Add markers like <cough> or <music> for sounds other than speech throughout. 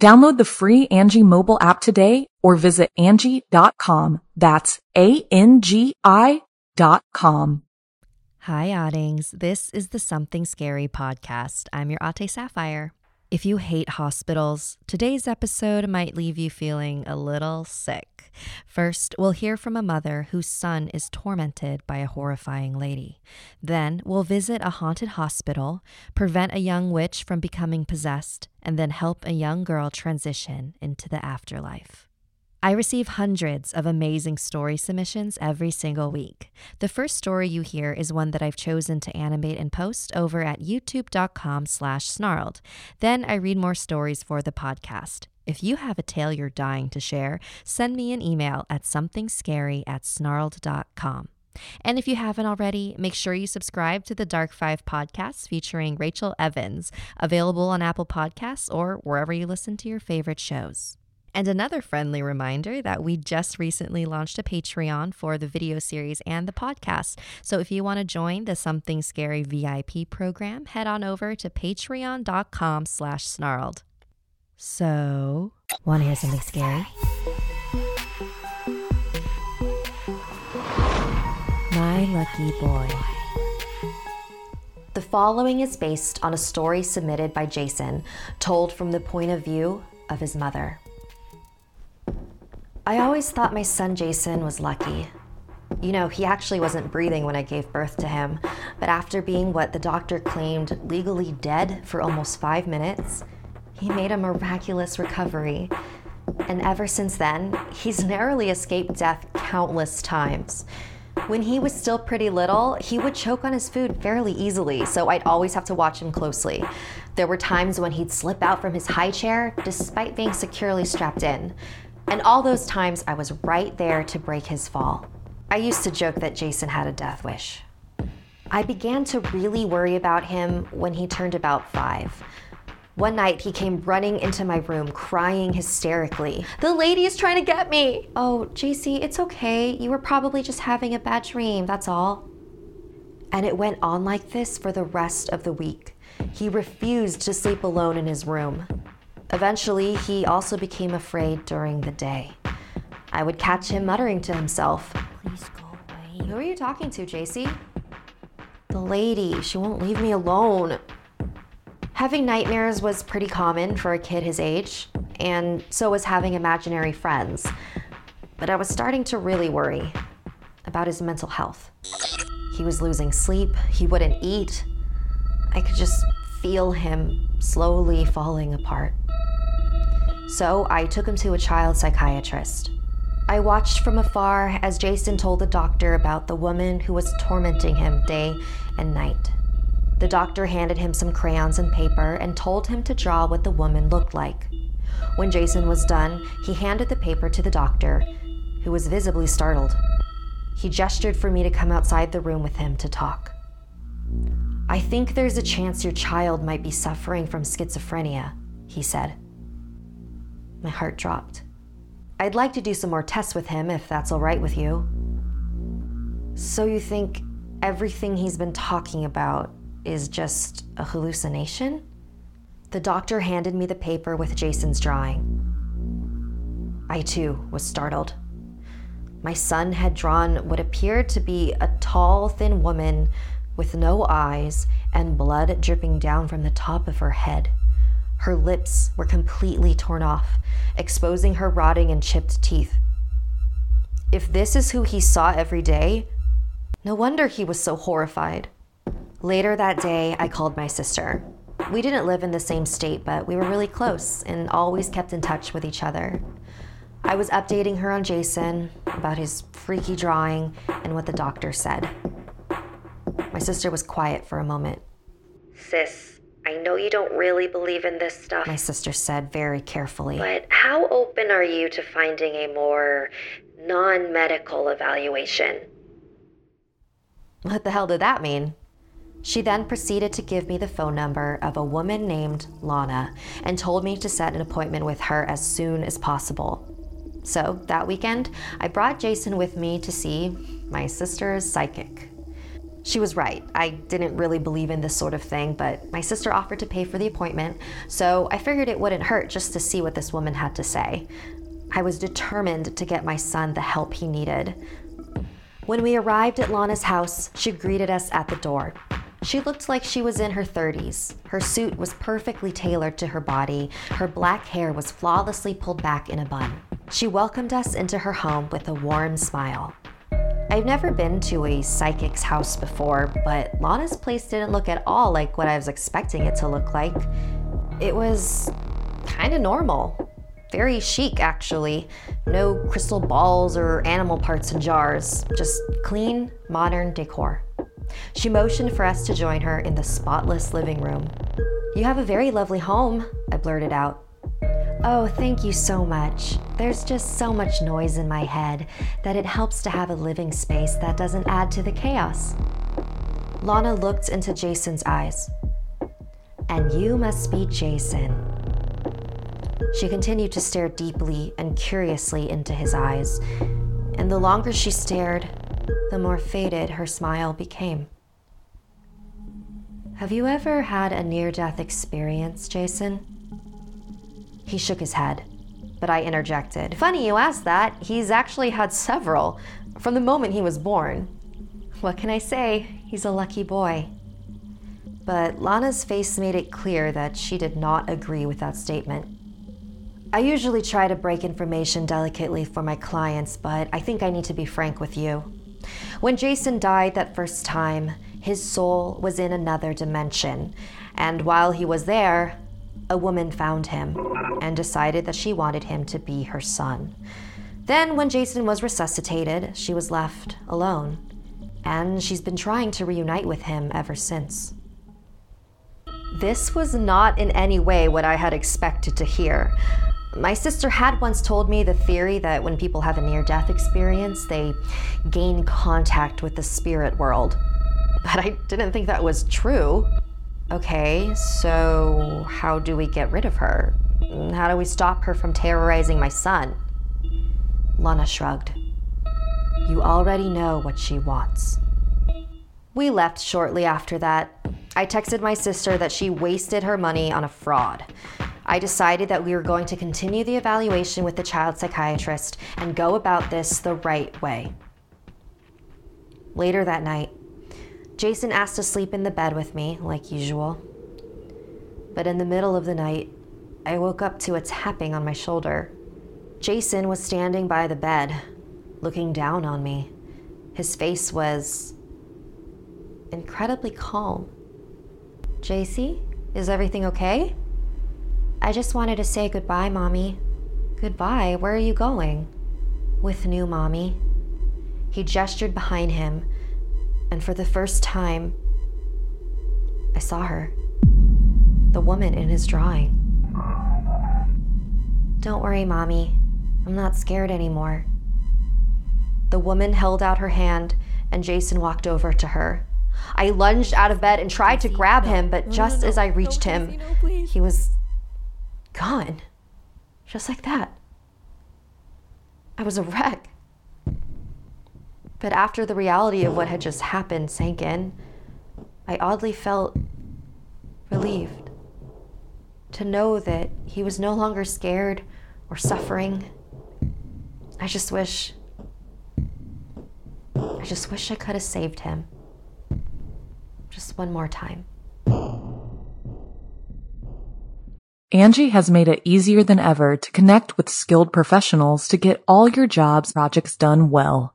Download the free Angi mobile app today or visit Angi.com. That's A-N-G-I dot com. Hi, Oddings. This is the Something Scary podcast. I'm your Ate Sapphire. If you hate hospitals, today's episode might leave you feeling a little sick. First, we'll hear from a mother whose son is tormented by a horrifying lady. Then, we'll visit a haunted hospital, prevent a young witch from becoming possessed, and then help a young girl transition into the afterlife. I receive hundreds of amazing story submissions every single week. The first story you hear is one that I've chosen to animate and post over at youtube.com slash snarled. Then I read more stories for the podcast. If you have a tale you're dying to share, send me an email at somethingscary at snarled.com. And if you haven't already, make sure you subscribe to the Dark Five podcast featuring Rachel Evans, available on Apple Podcasts or wherever you listen to your favorite shows. And another friendly reminder that we just recently launched a Patreon for the video series and the podcast. So if you want to join the Something Scary VIP program, head on over to patreon.com slash snarled. So, want to hear something scary? My Lucky Boy. The following is based on a story submitted by Jason, told from the point of view of his mother. I always thought my son Jason was lucky. You know, he actually wasn't breathing when I gave birth to him, but after being what the doctor claimed legally dead for almost five minutes, he made a miraculous recovery. And ever since then, he's <laughs> narrowly escaped death countless times. When he was still pretty little, he would choke on his food fairly easily, so I'd always have to watch him closely. There were times when he'd slip out from his high chair despite being securely strapped in. And all those times I was right there to break his fall. I used to joke that Jason had a death wish. I began to really worry about him when he turned about five. One night, he came running into my room, crying hysterically. The lady is trying to get me! Oh, JC, it's okay. You were probably just having a bad dream, that's all. And it went on like this for the rest of the week. He refused to sleep alone in his room. Eventually, he also became afraid during the day. I would catch him muttering to himself, Please go away. Who are you talking to, JC? The lady. She won't leave me alone. Having nightmares was pretty common for a kid his age, and so was having imaginary friends. But I was starting to really worry about his mental health. He was losing sleep, he wouldn't eat. I could just feel him slowly falling apart. So I took him to a child psychiatrist. I watched from afar as Jason told the doctor about the woman who was tormenting him day and night. The doctor handed him some crayons and paper and told him to draw what the woman looked like. When Jason was done, he handed the paper to the doctor, who was visibly startled. He gestured for me to come outside the room with him to talk. I think there's a chance your child might be suffering from schizophrenia, he said. My heart dropped. I'd like to do some more tests with him if that's all right with you. So you think everything he's been talking about is just a hallucination? The doctor handed me the paper with Jason's drawing. I too was startled. My son had drawn what appeared to be a tall, thin woman with no eyes and blood dripping down from the top of her head. Her lips were completely torn off, exposing her rotting and chipped teeth. If this is who he saw every day, No wonder he was so horrified. Later that day, I called my sister. We didn't live in the same state, but we were really close and always kept in touch with each other. I was updating her on Jason about his freaky drawing and what the doctor said. My sister was quiet for a moment. Sis, I know you don't really believe in this stuff. My sister said very carefully. But how open are you to finding a more non medical evaluation? What the hell did that mean? She then proceeded to give me the phone number of a woman named Lana and told me to set an appointment with her as soon as possible. So that weekend, I brought Jason with me to see my sister's psychic. She was right. I didn't really believe in this sort of thing, but my sister offered to pay for the appointment, so I figured it wouldn't hurt just to see what this woman had to say. I was determined to get my son the help he needed. When we arrived at Lana's house, she greeted us at the door. She looked like she was in her 30s. Her suit was perfectly tailored to her body. Her black hair was flawlessly pulled back in a bun. She welcomed us into her home with a warm smile. I've never been to a psychic's house before, but Lana's place didn't look at all like what I was expecting it to look like. It was kind of normal. Very chic, actually. No crystal balls or animal parts in jars, just clean, modern decor. She motioned for us to join her in the spotless living room. You have a very lovely home, I blurted out. Oh, thank you so much. There's just so much noise in my head that it helps to have a living space that doesn't add to the chaos. Lana looked into Jason's eyes. And you must be Jason. She continued to stare deeply and curiously into his eyes, and the longer she stared, the more faded her smile became. Have you ever had a near death experience, Jason? He shook his head, but I interjected. Funny you ask that. He's actually had several from the moment he was born. What can I say? He's a lucky boy. But Lana's face made it clear that she did not agree with that statement. I usually try to break information delicately for my clients, but I think I need to be frank with you. When Jason died that first time, his soul was in another dimension, and while he was there, a woman found him and decided that she wanted him to be her son. Then, when Jason was resuscitated, she was left alone, and she's been trying to reunite with him ever since. This was not in any way what I had expected to hear. My sister had once told me the theory that when people have a near death experience, they gain contact with the spirit world. But I didn't think that was true. Okay, so how do we get rid of her? How do we stop her from terrorizing my son? Lana shrugged. You already know what she wants. We left shortly after that. I texted my sister that she wasted her money on a fraud. I decided that we were going to continue the evaluation with the child psychiatrist and go about this the right way. Later that night, Jason asked to sleep in the bed with me, like usual. But in the middle of the night, I woke up to a tapping on my shoulder. Jason was standing by the bed, looking down on me. His face was incredibly calm. JC, is everything okay? I just wanted to say goodbye, Mommy. Goodbye? Where are you going? With new Mommy. He gestured behind him and for the first time, I saw her. The woman in his drawing. Don't worry, Mommy. I'm not scared anymore. The woman held out her hand, and Jason walked over to her. I lunged out of bed and tried to grab him, but just as I reached him, he was gone. Just like that. I was a wreck. But after the reality of what had just happened sank in, I oddly felt relieved to know that he was no longer scared or suffering. I just wish. I just wish I could have saved him. Just one more time. Angi has made it easier than ever to connect with skilled professionals to get all your jobs projects done well.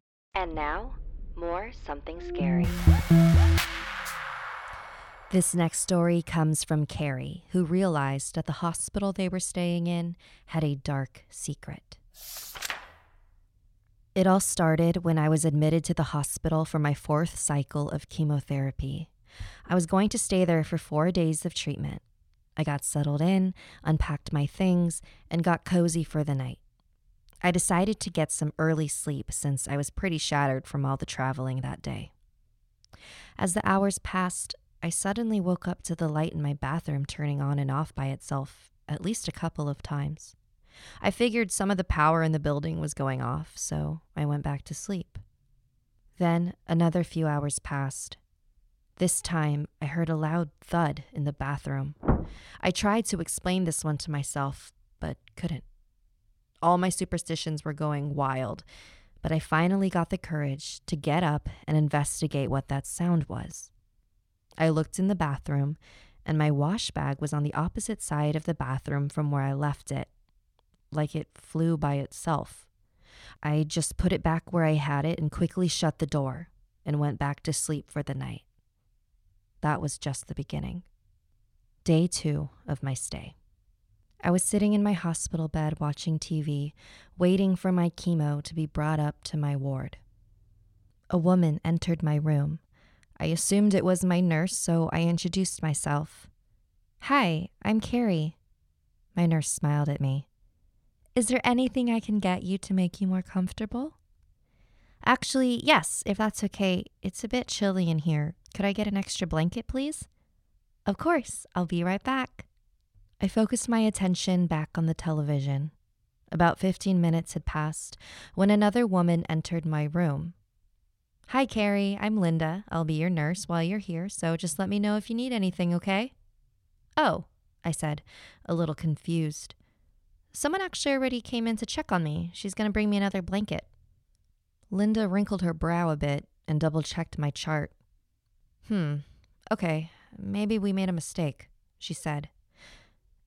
And now, more something scary. This next story comes from Carrie, who realized that the hospital they were staying in had a dark secret. It all started when I was admitted to the hospital for my fourth cycle of chemotherapy. I was going to stay there for four days of treatment. I got settled in, unpacked my things, and got cozy for the night. I decided to get some early sleep since I was pretty shattered from all the traveling that day. As the hours passed, I suddenly woke up to the light in my bathroom turning on and off by itself at least a couple of times. I figured some of the power in the building was going off, so I went back to sleep. Then another few hours passed. This time, I heard a loud thud in the bathroom. I tried to explain this one to myself, but couldn't. All my superstitions were going wild, but I finally got the courage to get up and investigate what that sound was. I looked in the bathroom, and my wash bag was on the opposite side of the bathroom from where I left it, like it flew by itself. I just put it back where I had it and quickly shut the door and went back to sleep for the night. That was just the beginning. Day two of my stay. I was sitting in my hospital bed watching TV, waiting for my chemo to be brought up to my ward. A woman entered my room. I assumed it was my nurse, so I introduced myself. Hi, I'm Carrie. My nurse smiled at me. Is there anything I can get you to make you more comfortable? Actually, yes, if that's okay. It's a bit chilly in here. Could I get an extra blanket, please? Of course, I'll be right back. I focused my attention back on the television. About 15 minutes had passed when another woman entered my room. Hi, Carrie. I'm Linda. I'll be your nurse while you're here, so just let me know if you need anything, okay? Oh, I said, a little confused. Someone actually already came in to check on me. She's going to bring me another blanket. Linda wrinkled her brow a bit and double checked my chart. Hmm, okay, maybe we made a mistake, she said.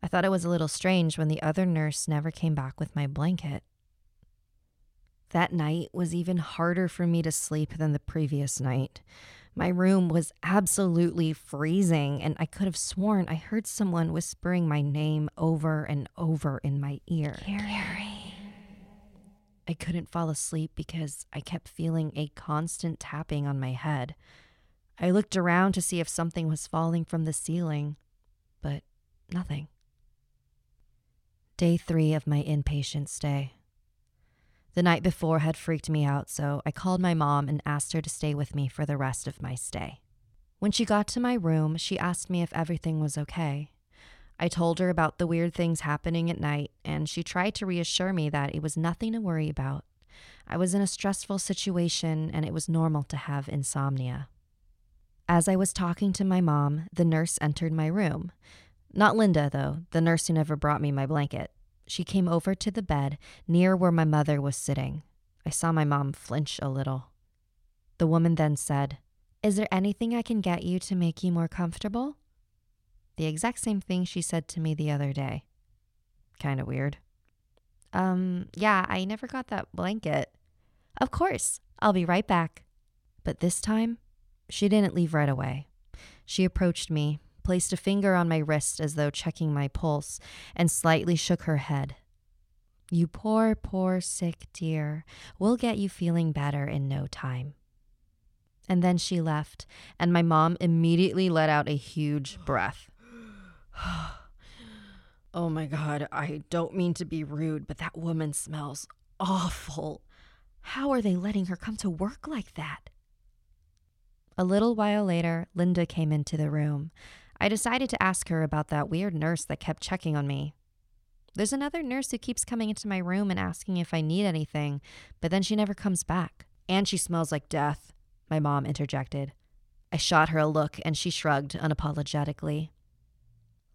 I thought it was a little strange when the other nurse never came back with my blanket. That night was even harder for me to sleep than the previous night. My room was absolutely freezing, and I could have sworn I heard someone whispering my name over and over in my ear. Carrie. I couldn't fall asleep because I kept feeling a constant tapping on my head. I looked around to see if something was falling from the ceiling, but nothing. Day three of my inpatient stay. The night before had freaked me out, so I called my mom and asked her to stay with me for the rest of my stay. When she got to my room, she asked me if everything was okay. I told her about the weird things happening at night, and she tried to reassure me that it was nothing to worry about. I was in a stressful situation, and it was normal to have insomnia. As I was talking to my mom, the nurse entered my room. Not Linda, though, the nurse who never brought me my blanket. She came over to the bed near where my mother was sitting. I saw my mom flinch a little. The woman then said, Is there anything I can get you to make you more comfortable? The exact same thing she said to me the other day. Kind of weird. Um, yeah, I never got that blanket. Of course, I'll be right back. But this time, she didn't leave right away. She approached me, placed a finger on my wrist as though checking my pulse, and slightly shook her head. You poor, poor, sick dear. We'll get you feeling better in no time. And then she left, and my mom immediately let out a huge <sighs> breath. <sighs> oh my God, I don't mean to be rude, but that woman smells awful. How are they letting her come to work like that? A little while later, Linda came into the room. I decided to ask her about that weird nurse that kept checking on me. There's another nurse who keeps coming into my room and asking if I need anything, but then she never comes back. And she smells like death, my mom interjected. I shot her a look and she shrugged unapologetically.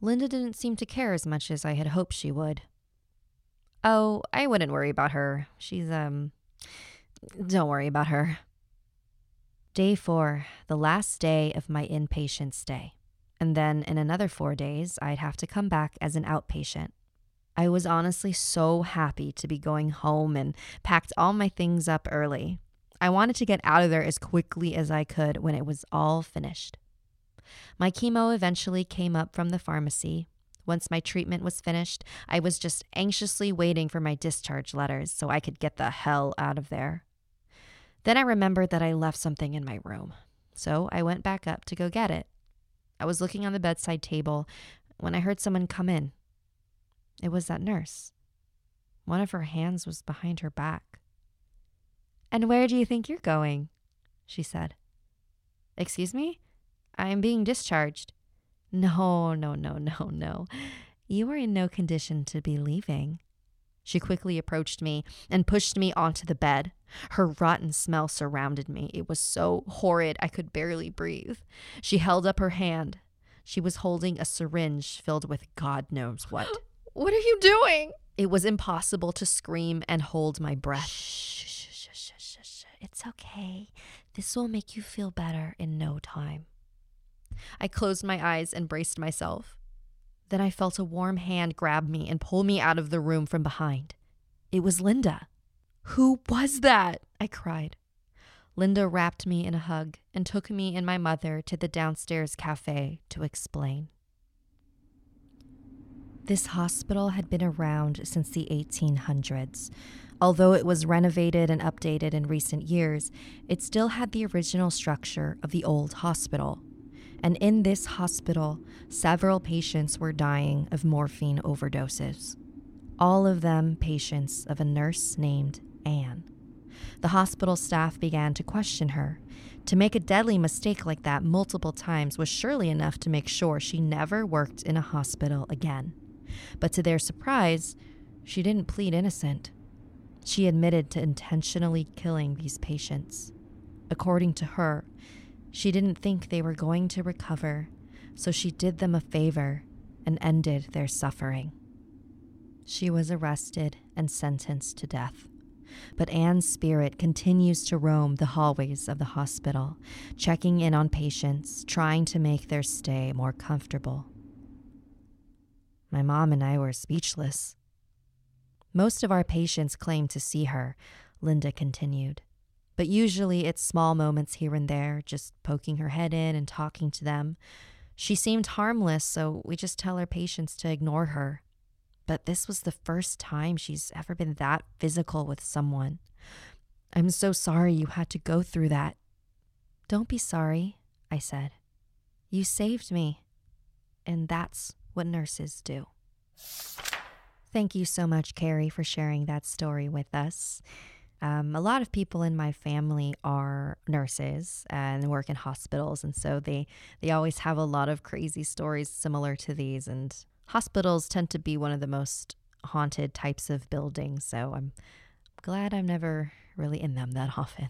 Linda didn't seem to care as much as I had hoped she would. Oh, I wouldn't worry about her. She's, um, don't worry about her. Day four, the last day of my inpatient stay. And then in another four days, I'd have to come back as an outpatient. I was honestly so happy to be going home and packed all my things up early. I wanted to get out of there as quickly as I could when it was all finished. My chemo eventually came up from the pharmacy. Once my treatment was finished, I was just anxiously waiting for my discharge letters so I could get the hell out of there. Then I remembered that I left something in my room, so I went back up to go get it. I was looking on the bedside table when I heard someone come in. It was that nurse. One of her hands was behind her back. And where do you think you're going? she said. Excuse me? I am being discharged. No, no, no, no, no. You are in no condition to be leaving. She quickly approached me and pushed me onto the bed. Her rotten smell surrounded me. It was so horrid I could barely breathe. She held up her hand. She was holding a syringe filled with God knows what. <gasps> What are you doing? It was impossible to scream and hold my breath. Shh, shh, shh, shh, shh, shh. It's okay. This will make you feel better in no time. I closed my eyes and braced myself. Then I felt a warm hand grab me and pull me out of the room from behind. It was Linda. Who was that? I cried. Linda wrapped me in a hug and took me and my mother to the downstairs cafe to explain. This hospital had been around since the 1800s. Although it was renovated and updated in recent years, it still had the original structure of the old hospital. And in this hospital, several patients were dying of morphine overdoses. All of them patients of a nurse named Anne. The hospital staff began to question her. To make a deadly mistake like that multiple times was surely enough to make sure she never worked in a hospital again. But to their surprise, she didn't plead innocent. She admitted to intentionally killing these patients. According to her, she didn't think they were going to recover, so she did them a favor and ended their suffering. She was arrested and sentenced to death. But Anne's spirit continues to roam the hallways of the hospital, checking in on patients, trying to make their stay more comfortable. My mom and I were speechless. Most of our patients claim to see her, Linda continued. But usually it's small moments here and there, just poking her head in and talking to them. She seemed harmless, so we just tell our patients to ignore her. But this was the first time she's ever been that physical with someone. I'm so sorry you had to go through that. Don't be sorry, I said. You saved me. And that's what nurses do. Thank you so much, Carrie, for sharing that story with us. Um, a lot of people in my family are nurses and work in hospitals, and so they they always have a lot of crazy stories similar to these. And hospitals tend to be one of the most haunted types of buildings, so I'm glad I'm never really in them that <laughs> often.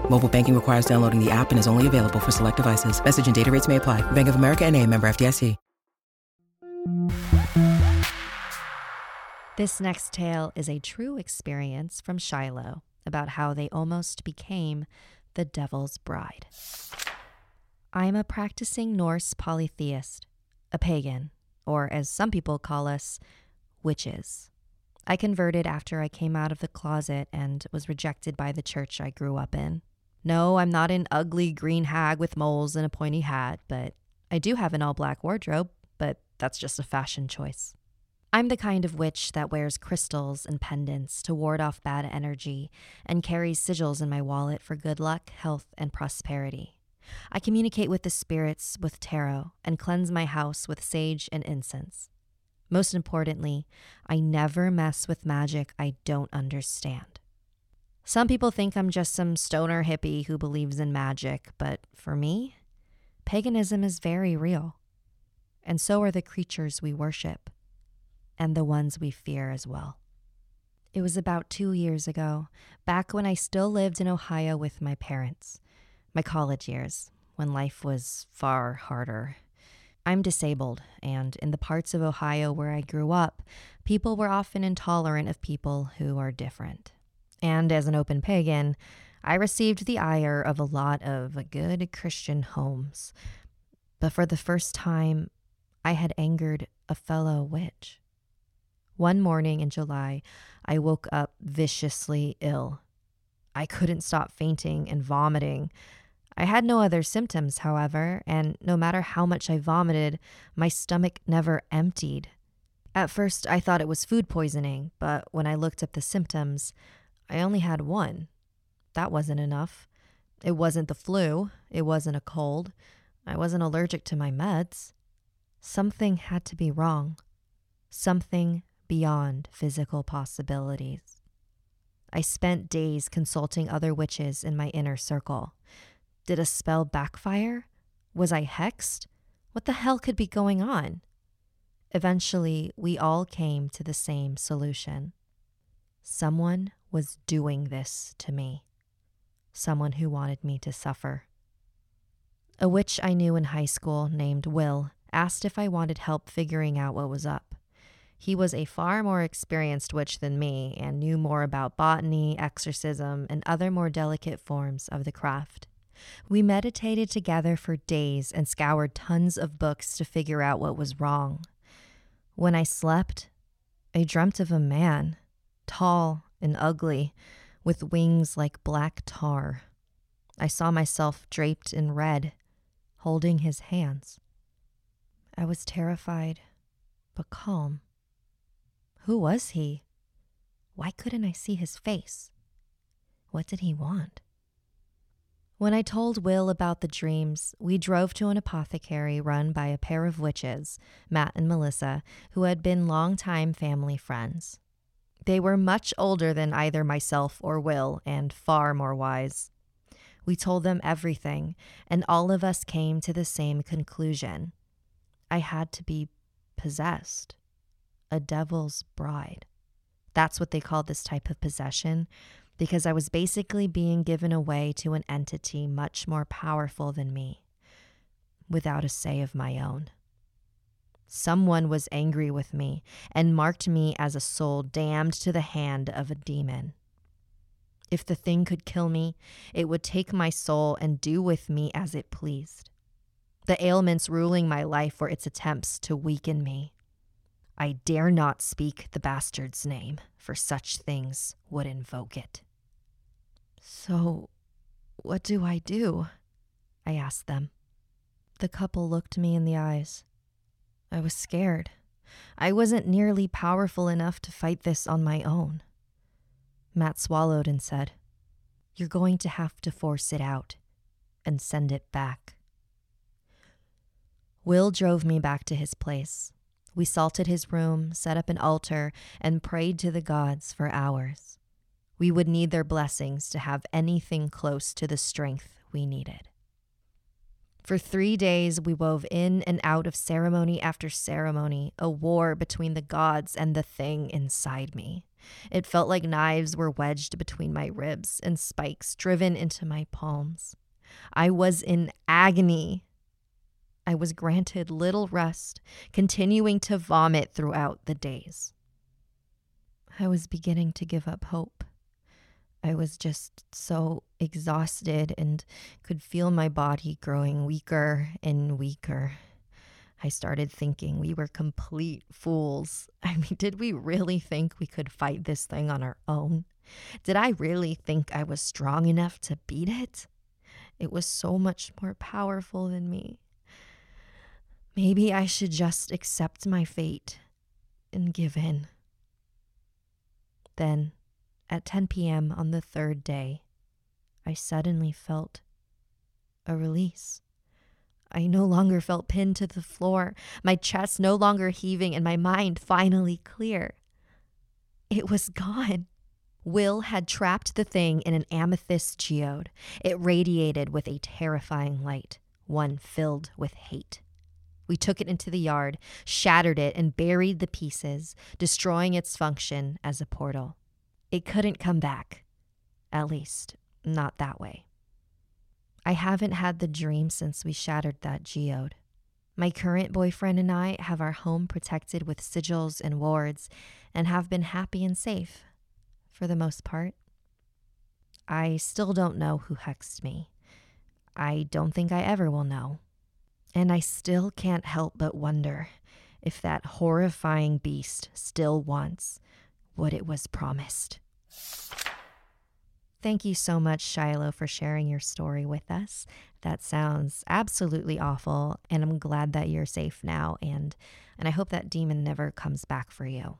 Mobile banking requires downloading the app and is only available for select devices. Message and data rates may apply. Bank of America and a member FDIC. This next tale is a true experience from Shiloh about how they almost became the devil's bride. I'm a practicing Norse polytheist, a pagan, or as some people call us, witches. I converted after I came out of the closet and was rejected by the church I grew up in. No, I'm not an ugly green hag with moles and a pointy hat, but I do have an all black wardrobe, but that's just a fashion choice. I'm the kind of witch that wears crystals and pendants to ward off bad energy and carries sigils in my wallet for good luck, health, and prosperity. I communicate with the spirits with tarot and cleanse my house with sage and incense. Most importantly, I never mess with magic I don't understand. Some people think I'm just some stoner hippie who believes in magic, but for me, paganism is very real. And so are the creatures we worship, and the ones we fear as well. It was about two years ago, back when I still lived in Ohio with my parents, my college years, when life was far harder I'm disabled, and in the parts of Ohio where I grew up, people were often intolerant of people who are different. And as an open pagan, I received the ire of a lot of good Christian homes. But for the first time, I had angered a fellow witch. One morning in July, I woke up viciously ill. I couldn't stop fainting and vomiting. I had no other symptoms, however, and no matter how much I vomited, my stomach never emptied. At first, I thought it was food poisoning, but when I looked up the symptoms, I only had one. That wasn't enough. It wasn't the flu, it wasn't a cold, I wasn't allergic to my meds. Something had to be wrong. Something beyond physical possibilities. I spent days consulting other witches in my inner circle. Did a spell backfire? Was I hexed? What the hell could be going on? Eventually, we all came to the same solution. Someone was doing this to me. Someone who wanted me to suffer. A witch I knew in high school named Will asked if I wanted help figuring out what was up. He was a far more experienced witch than me and knew more about botany, exorcism, and other more delicate forms of the craft. We meditated together for days and scoured tons of books to figure out what was wrong. When I slept, I dreamt of a man, tall and ugly, with wings like black tar. I saw myself draped in red, holding his hands. I was terrified, but calm. Who was he? Why couldn't I see his face? What did he want? When I told Will about the dreams, we drove to an apothecary run by a pair of witches, Matt and Melissa, who had been longtime family friends. They were much older than either myself or Will and far more wise. We told them everything, and all of us came to the same conclusion. I had to be possessed, a devil's bride. That's what they called this type of possession, because I was basically being given away to an entity much more powerful than me, without a say of my own. Someone was angry with me and marked me as a soul damned to the hand of a demon. If the thing could kill me, it would take my soul and do with me as it pleased. The ailments ruling my life were its attempts to weaken me. I dare not speak the bastard's name, for such things would invoke it. So, what do I do? I asked them. The couple looked me in the eyes. I was scared. I wasn't nearly powerful enough to fight this on my own. Matt swallowed and said, You're going to have to force it out and send it back. Will drove me back to his place. We salted his room, set up an altar, and prayed to the gods for hours. We would need their blessings to have anything close to the strength we needed. For three days, we wove in and out of ceremony after ceremony, a war between the gods and the thing inside me. It felt like knives were wedged between my ribs and spikes driven into my palms. I was in agony. I was granted little rest, continuing to vomit throughout the days. I was beginning to give up hope. I was just so exhausted and could feel my body growing weaker and weaker. I started thinking we were complete fools. <laughs> I mean, did we really think we could fight this thing on our own? Did I really think I was strong enough to beat it? It was so much more powerful than me. Maybe I should just accept my fate and give in. Then at 10 p.m. on the third day, I suddenly felt a release. I no longer felt pinned to the floor, my chest no longer heaving, and my mind finally clear. It was gone. Will had trapped the thing in an amethyst geode. It radiated with a terrifying light, one filled with hate. We took it into the yard, shattered it, and buried the pieces, destroying its function as a portal. It couldn't come back. At least, not that way. I haven't had the dream since we shattered that geode. My current boyfriend and I have our home protected with sigils and wards and have been happy and safe, for the most part. I still don't know who hexed me. I don't think I ever will know. And I still can't help but wonder if that horrifying beast still wants what it was promised. Thank you so much, Shiloh, for sharing your story with us. That sounds absolutely awful, and I'm glad that you're safe now, and, and I hope that demon never comes back for you.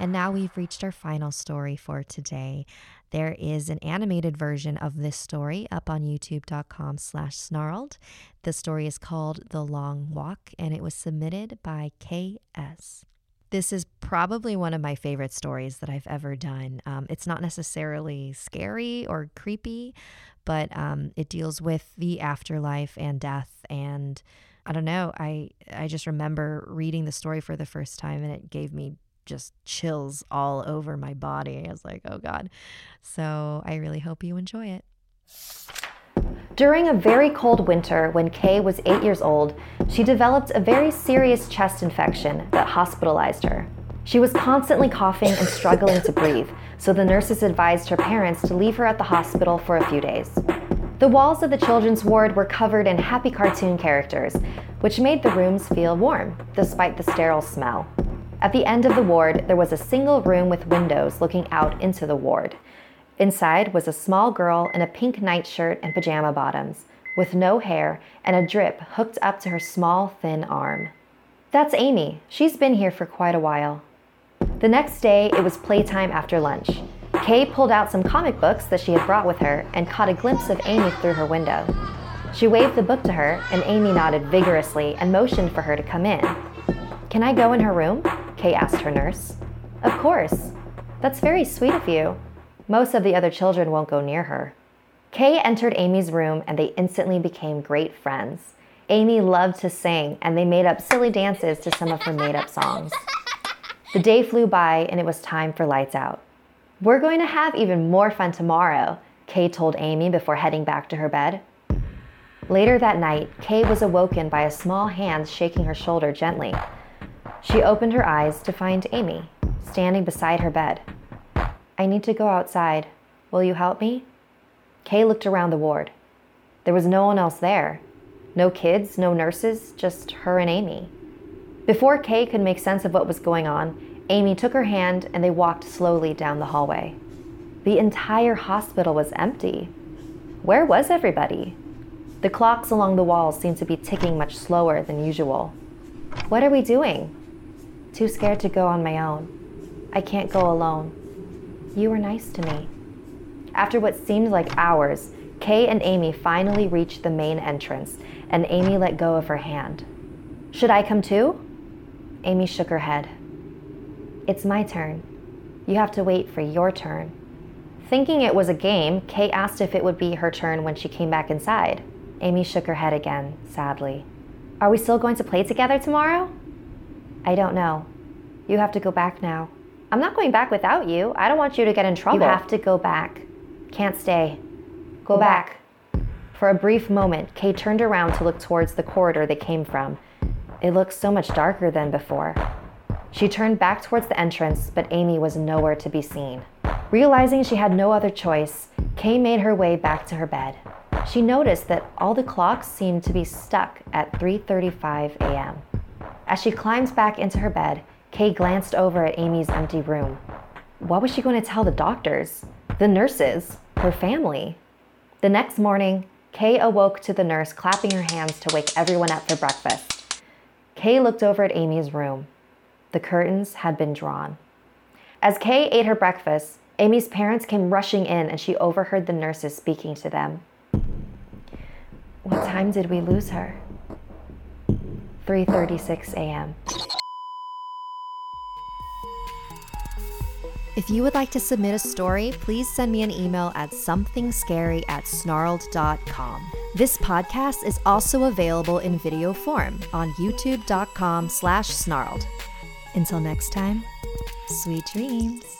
And now we've reached our final story for today. There is an animated version of this story up on youtube.com slash snarled. The story is called The Long Walk, and it was submitted by KS. This is probably one of my favorite stories that I've ever done. Um, it's not necessarily scary or creepy, but um, it deals with the afterlife and death and I don't know. I I just remember reading the story for the first time and it gave me just chills all over my body. I was like, oh God. So I really hope you enjoy it. During a very cold winter, when Kay was eight years old, she developed a very serious chest infection that hospitalized her. She was constantly coughing and struggling to breathe, so the nurses advised her parents to leave her at the hospital for a few days. The walls of the children's ward were covered in happy cartoon characters, which made the rooms feel warm, despite the sterile smell. At the end of the ward, there was a single room with windows looking out into the ward. Inside was a small girl in a pink nightshirt and pajama bottoms, with no hair and a drip hooked up to her small, thin arm. That's Amy. She's been here for quite a while. The next day, it was playtime after lunch. Kay pulled out some comic books that she had brought with her and caught a glimpse of Amy through her window. She waved the book to her, and Amy nodded vigorously and motioned for her to come in. Can I go in her room? Kay asked her nurse. Of course. That's very sweet of you. Most of the other children won't go near her. Kay entered Amy's room and they instantly became great friends. Amy loved to sing and they made up silly dances to some of her made up songs. The day flew by and it was time for lights out. We're going to have even more fun tomorrow, Kay told Amy before heading back to her bed. Later that night, Kay was awoken by a small hand shaking her shoulder gently. She opened her eyes to find Amy, standing beside her bed. I need to go outside. Will you help me? Kay looked around the ward. There was no one else there. No kids, no nurses, just her and Amy. Before Kay could make sense of what was going on, Amy took her hand and they walked slowly down the hallway. The entire hospital was empty. Where was everybody? The clocks along the walls seemed to be ticking much slower than usual. What are we doing? Too scared to go on my own. I can't go alone. You were nice to me. After what seemed like hours, Kay and Amy finally reached the main entrance, and Amy let go of her hand. Should I come too? Amy shook her head. It's my turn. You have to wait for your turn. Thinking it was a game, Kay asked if it would be her turn when she came back inside. Amy shook her head again, sadly. Are we still going to play together tomorrow? I don't know. You have to go back now. I'm not going back without you. I don't want you to get in trouble. You have to go back. Can't stay. Go, go back. back. For a brief moment, Kay turned around to look towards the corridor they came from. It looked so much darker than before. She turned back towards the entrance, but Amy was nowhere to be seen. Realizing she had no other choice, Kay made her way back to her bed. She noticed that all the clocks seemed to be stuck at 3:35 a.m. As she climbed back into her bed, Kay glanced over at Amy's empty room. What was she going to tell the doctors, the nurses, her family? The next morning, Kay awoke to the nurse clapping her hands to wake everyone up for breakfast. Kay looked over at Amy's room. The curtains had been drawn. As Kay ate her breakfast, Amy's parents came rushing in and she overheard the nurses speaking to them. What time did we lose her? 3:36 a.m. If you would like to submit a story, please send me an email at somethingscary at snarled.com. This podcast is also available in video form on youtube.com slash snarled. Until next time, sweet dreams.